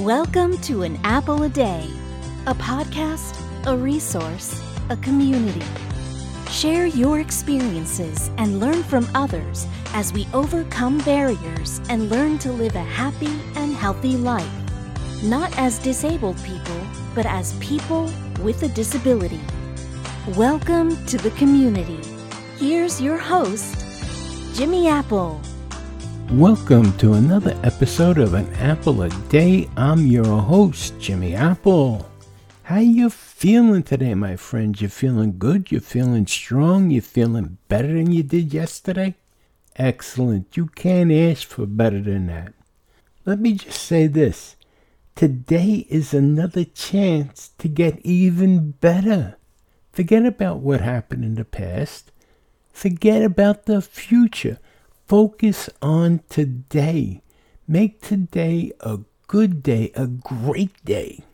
Welcome to An Apple a Day, a podcast, a resource, a community. Share your experiences and learn from others as we overcome barriers and learn to live a happy and healthy life. Not as disabled people, but as people with a disability. Welcome to the community. Here's your host, Jimmy Apple. Welcome to another episode of An Apple a Day. I'm your host, Jimmy Apple. How you feeling today, my friends? You feeling good? You feeling strong? You feeling better than you did yesterday? Excellent. You can't ask for better than that. Let me just say this. Today is another chance to get even better. Forget about what happened in the past. Forget about the future Focus on today. Make today a good day, a great day.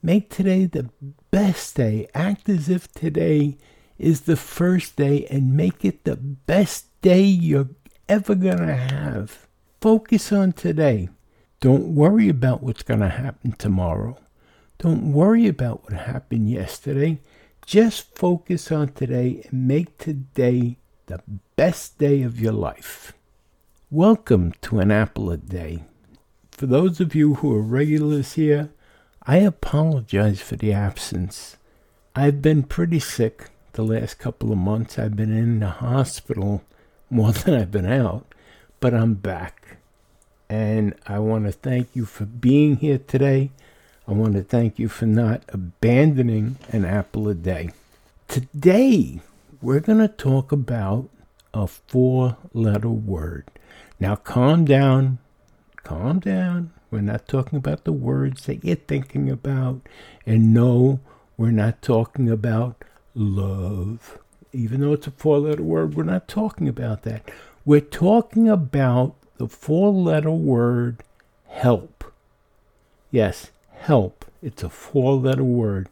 Make today the best day. Act as if today is the first day and make it the best day you're ever going to have. Focus on today. Don't worry about what's going to happen tomorrow. Don't worry about what happened yesterday. Just focus on today and make today the best day of your life. Welcome to an apple a day. For those of you who are regulars here, I apologize for the absence. I've been pretty sick the last couple of months. I've been in the hospital more than I've been out, but I'm back. And I want to thank you for being here today. I want to thank you for not abandoning an apple a day. Today, we're going to talk about a four letter word. Now calm down. Calm down. We're not talking about the words that you're thinking about. And no, we're not talking about love. Even though it's a four letter word, we're not talking about that. We're talking about the four letter word help. Yes, help. It's a four letter word.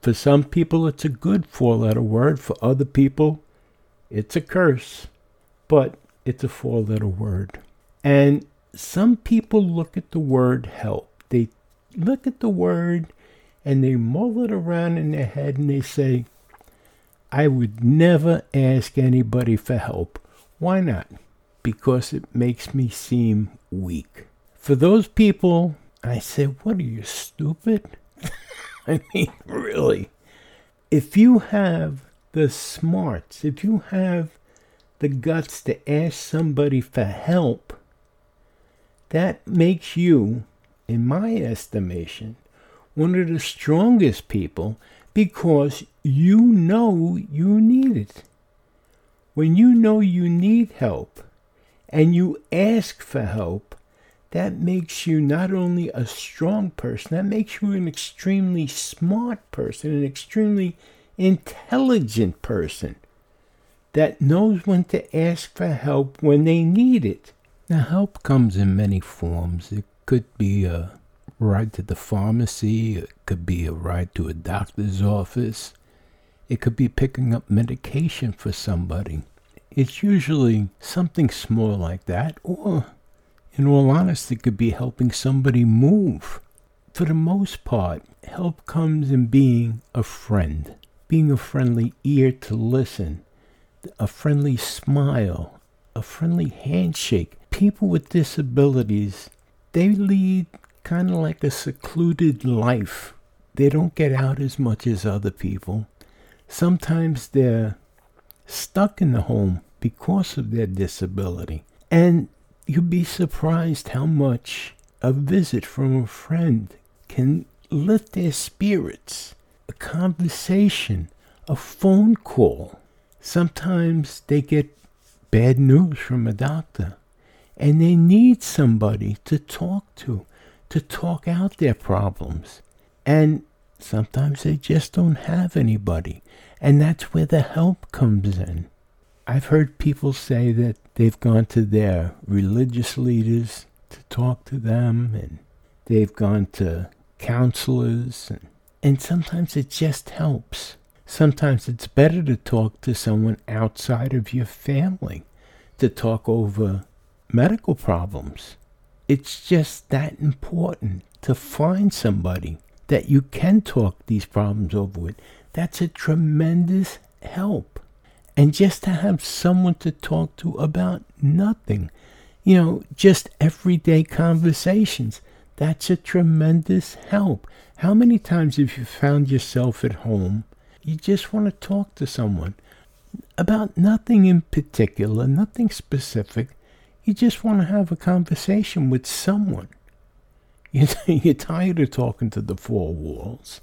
For some people, it's a good four letter word. For other people, it's a curse. But it's a four letter word. And some people look at the word help. They look at the word and they mull it around in their head and they say, I would never ask anybody for help. Why not? Because it makes me seem weak. For those people, I say, What are you, stupid? I mean, really. If you have the smarts, if you have the guts to ask somebody for help, that makes you, in my estimation, one of the strongest people because you know you need it. When you know you need help and you ask for help, that makes you not only a strong person, that makes you an extremely smart person, an extremely intelligent person that knows when to ask for help when they need it. Now, help comes in many forms. It could be a ride to the pharmacy, it could be a ride to a doctor's office, it could be picking up medication for somebody. It's usually something small like that, or, in all honesty, it could be helping somebody move. For the most part, help comes in being a friend, being a friendly ear to listen, a friendly smile, a friendly handshake. People with disabilities, they lead kind of like a secluded life. They don't get out as much as other people. Sometimes they're stuck in the home because of their disability. And you'd be surprised how much a visit from a friend can lift their spirits. A conversation, a phone call, Sometimes they get bad news from a doctor and they need somebody to talk to, to talk out their problems. And sometimes they just don't have anybody. And that's where the help comes in. I've heard people say that they've gone to their religious leaders to talk to them, and they've gone to counselors, and, and sometimes it just helps. Sometimes it's better to talk to someone outside of your family, to talk over medical problems. It's just that important to find somebody that you can talk these problems over with, that's a tremendous help. And just to have someone to talk to about nothing, you know, just everyday conversations, that's a tremendous help. How many times have you found yourself at home? You just want to talk to someone about nothing in particular, nothing specific. You just want to have a conversation with someone. You're, tired of talking to the four walls.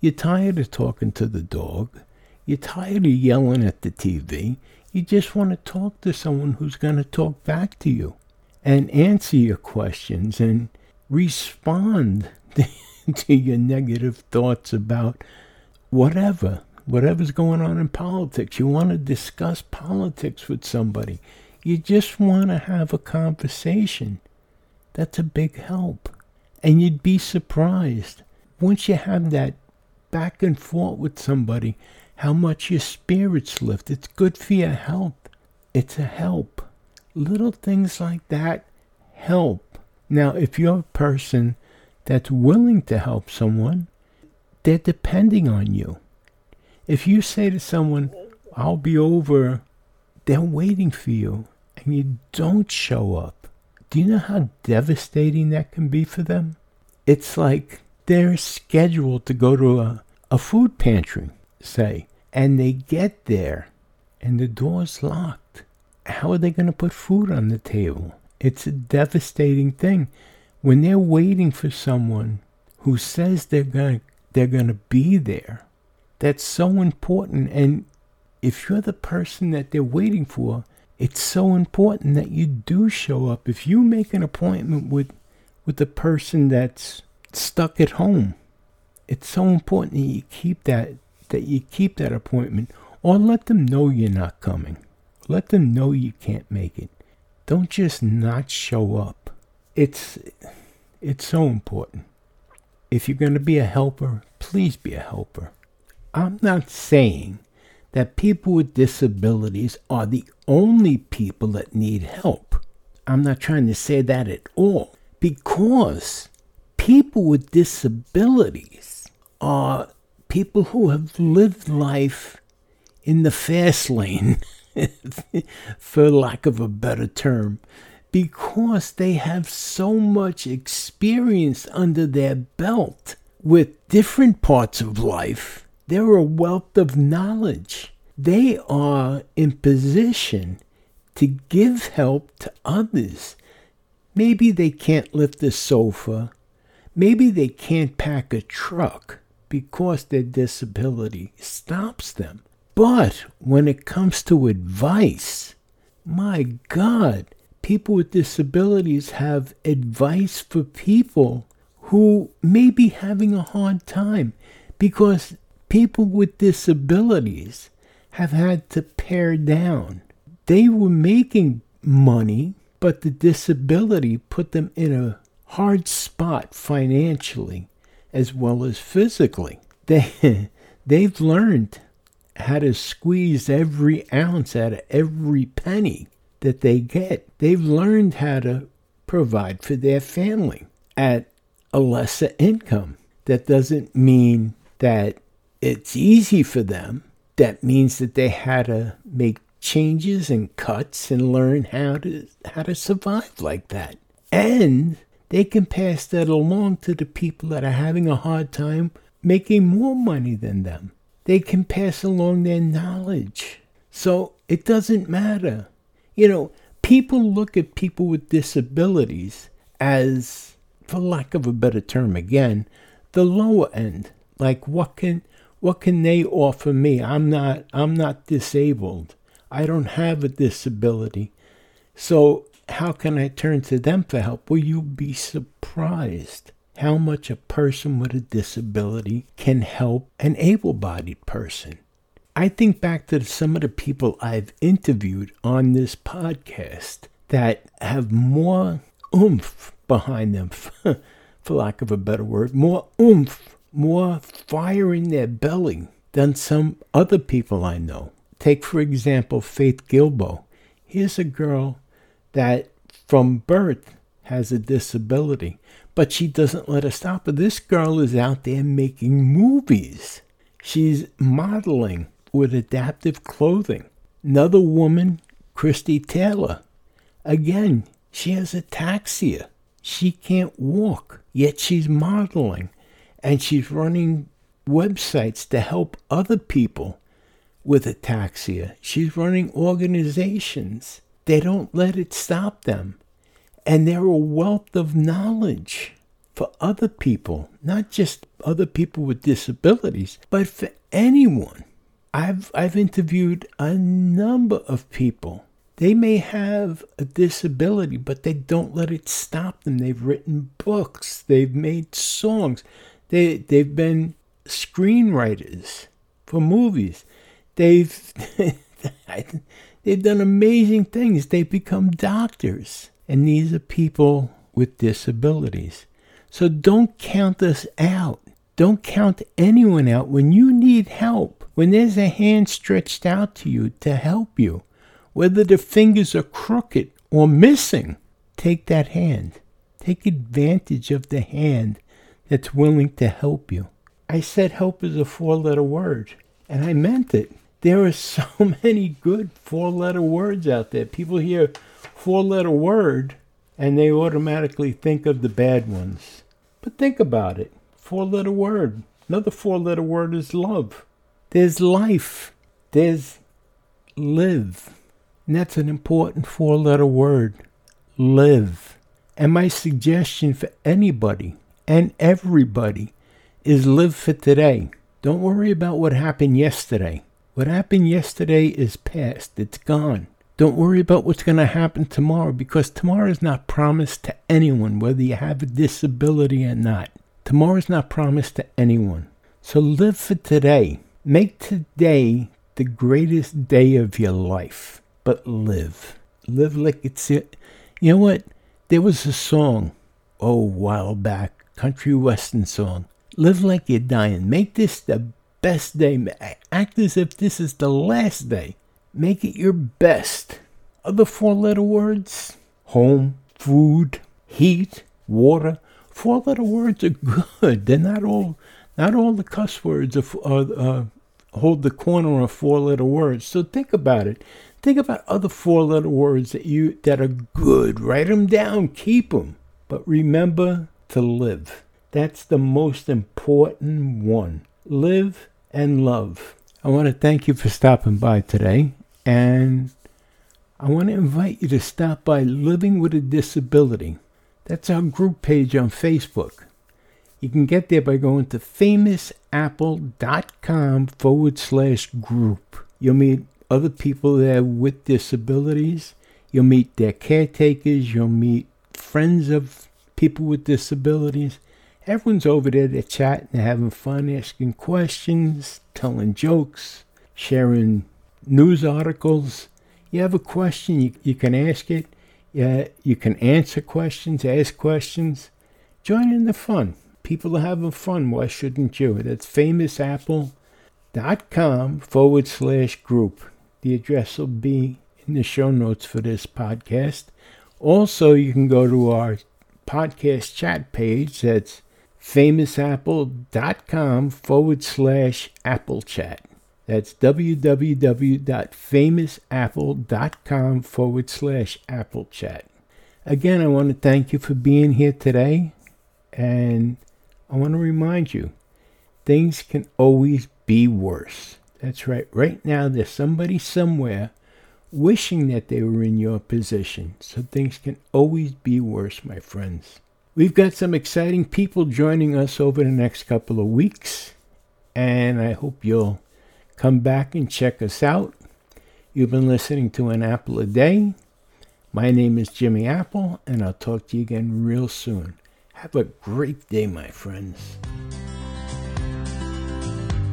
You're tired of talking to the dog. You're tired of yelling at the TV. You just want to talk to someone who's going to talk back to you and answer your questions and respond to your negative thoughts about whatever, whatever's going on in politics. You want to discuss politics with somebody. You just want to have a conversation. That's a big help. And you'd be surprised once you have that back and forth with somebody how much your spirits lift. It's good for your health. It's a help. Little things like that help. Now, if you're a person that's willing to help someone, they're depending on you. If you say to someone, I'll be over, they're waiting for you, and you don't show up, do you know how devastating that can be for them? It's like they're scheduled to go to a, a food pantry, say, and they get there and the door's locked. How are they going to put food on the table? It's a devastating thing. When they're waiting for someone who says they're going they're going to be there, that's so important. And if you're the person that they're waiting for, it's so important that you do show up. If you make an appointment with with the person that's stuck at home, it's so important that you keep that that you keep that appointment or let them know you're not coming. Let them know you can't make it. Don't just not show up. It's it's so important. If you're going to be a helper, please be a helper. I'm not saying that people with disabilities are the only people that need help. I'm not trying to say that at all because people with disabilities are people who have lived life in the fast lane, for lack of a better term, because they have so much experience under their belt with different parts of life they're a wealth of knowledge. They are in position to give help to others. Maybe they can't lift a sofa. Maybe they can't pack a truck because their disability stops them. But when it comes to advice, my God, people with disabilities have advice for people who may be having a hard time because people with disabilities have had to pare down. They were making money, but the disability put them in a hard spot financially as well as physically. They, they've learned how to squeeze every ounce out of every penny that they get. They've learned how to provide for their family at a lesser income. That doesn't mean that it's easy for them. That means that they had to make changes and cuts and learn how to how to survive like that. And they can pass that along to the people that are having a hard time making more money than them. They can pass along their knowledge. So it doesn't matter. You know, people look at people with disabilities as, for lack of a better term again, the lower end. Like what can what can they offer me? I'm not I'm not disabled. I don't have a disability. So how can I turn to them for help? Will you be surprised how much a person with a disability can help an able bodied person? I think back to some of the people I've interviewed on this podcast that have more oomph behind them, for lack of a better word, more oomph more fire in their belly than some other people I know. Take, for example, Faith Gilbo. Here's a girl that from birth has a disability, but she doesn't let her stop her. This girl is out there making movies. She's modeling with adaptive clothing. Another woman, Christy Taylor. Again, she has ataxia. She can't walk, yet she's modeling and she's running websites to help other people with ataxia. She's running organizations. They don't let it stop them. And they're a wealth of knowledge for other people, not just other people with disabilities, but for anyone. I've, I've interviewed a number of people. They may have a disability, but they don't let it stop them. They've written books, they've made songs, they, they've been screenwriters for movies. They've, they've done amazing things. They've become doctors. And these are people with disabilities. So don't count us out. Don't count anyone out when you need help. When there's a hand stretched out to you to help you, whether the fingers are crooked or missing, take that hand. Take advantage of the hand that's willing to help you. I said help is a four letter word, and I meant it. There are so many good four letter words out there. People hear four letter word and they automatically think of the bad ones. But think about it four letter word. Another four letter word is love. There's life. There's live. And that's an important four letter word. Live. And my suggestion for anybody and everybody is live for today. Don't worry about what happened yesterday. What happened yesterday is past, it's gone. Don't worry about what's going to happen tomorrow because tomorrow is not promised to anyone, whether you have a disability or not. Tomorrow is not promised to anyone. So live for today. Make today the greatest day of your life. But live. Live like it's it. You know what? There was a song, oh, a while back, country western song. Live like you're dying. Make this the best day. Act as if this is the last day. Make it your best. Other four letter words home, food, heat, water. Four letter words are good. They're not all, not all the cuss words are, are uh, hold the corner of four letter words. So think about it. Think about other four letter words that you that are good. Write them down. Keep them. But remember to live. That's the most important one. Live and love. I want to thank you for stopping by today. And I want to invite you to stop by Living with a Disability. That's our group page on Facebook. You can get there by going to famousapple.com forward slash group. You'll meet other people there with disabilities. You'll meet their caretakers. You'll meet friends of people with disabilities. Everyone's over there, they're chatting, they're having fun, asking questions, telling jokes, sharing news articles. You have a question, you, you can ask it. You can answer questions, ask questions. Join in the fun. People are having fun. Why shouldn't you? That's famousapple.com forward slash group. The address will be in the show notes for this podcast. Also, you can go to our podcast chat page. That's famousapple.com forward slash apple chat. That's www.famousapple.com forward slash Apple Chat. Again, I want to thank you for being here today. And I want to remind you things can always be worse. That's right. Right now, there's somebody somewhere wishing that they were in your position. So things can always be worse, my friends. We've got some exciting people joining us over the next couple of weeks. And I hope you'll Come back and check us out. You've been listening to An Apple a Day. My name is Jimmy Apple, and I'll talk to you again real soon. Have a great day, my friends.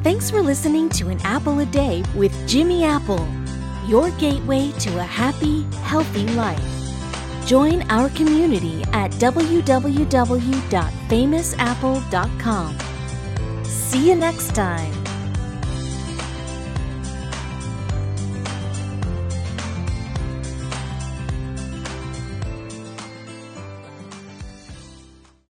Thanks for listening to An Apple a Day with Jimmy Apple, your gateway to a happy, healthy life. Join our community at www.famousapple.com. See you next time.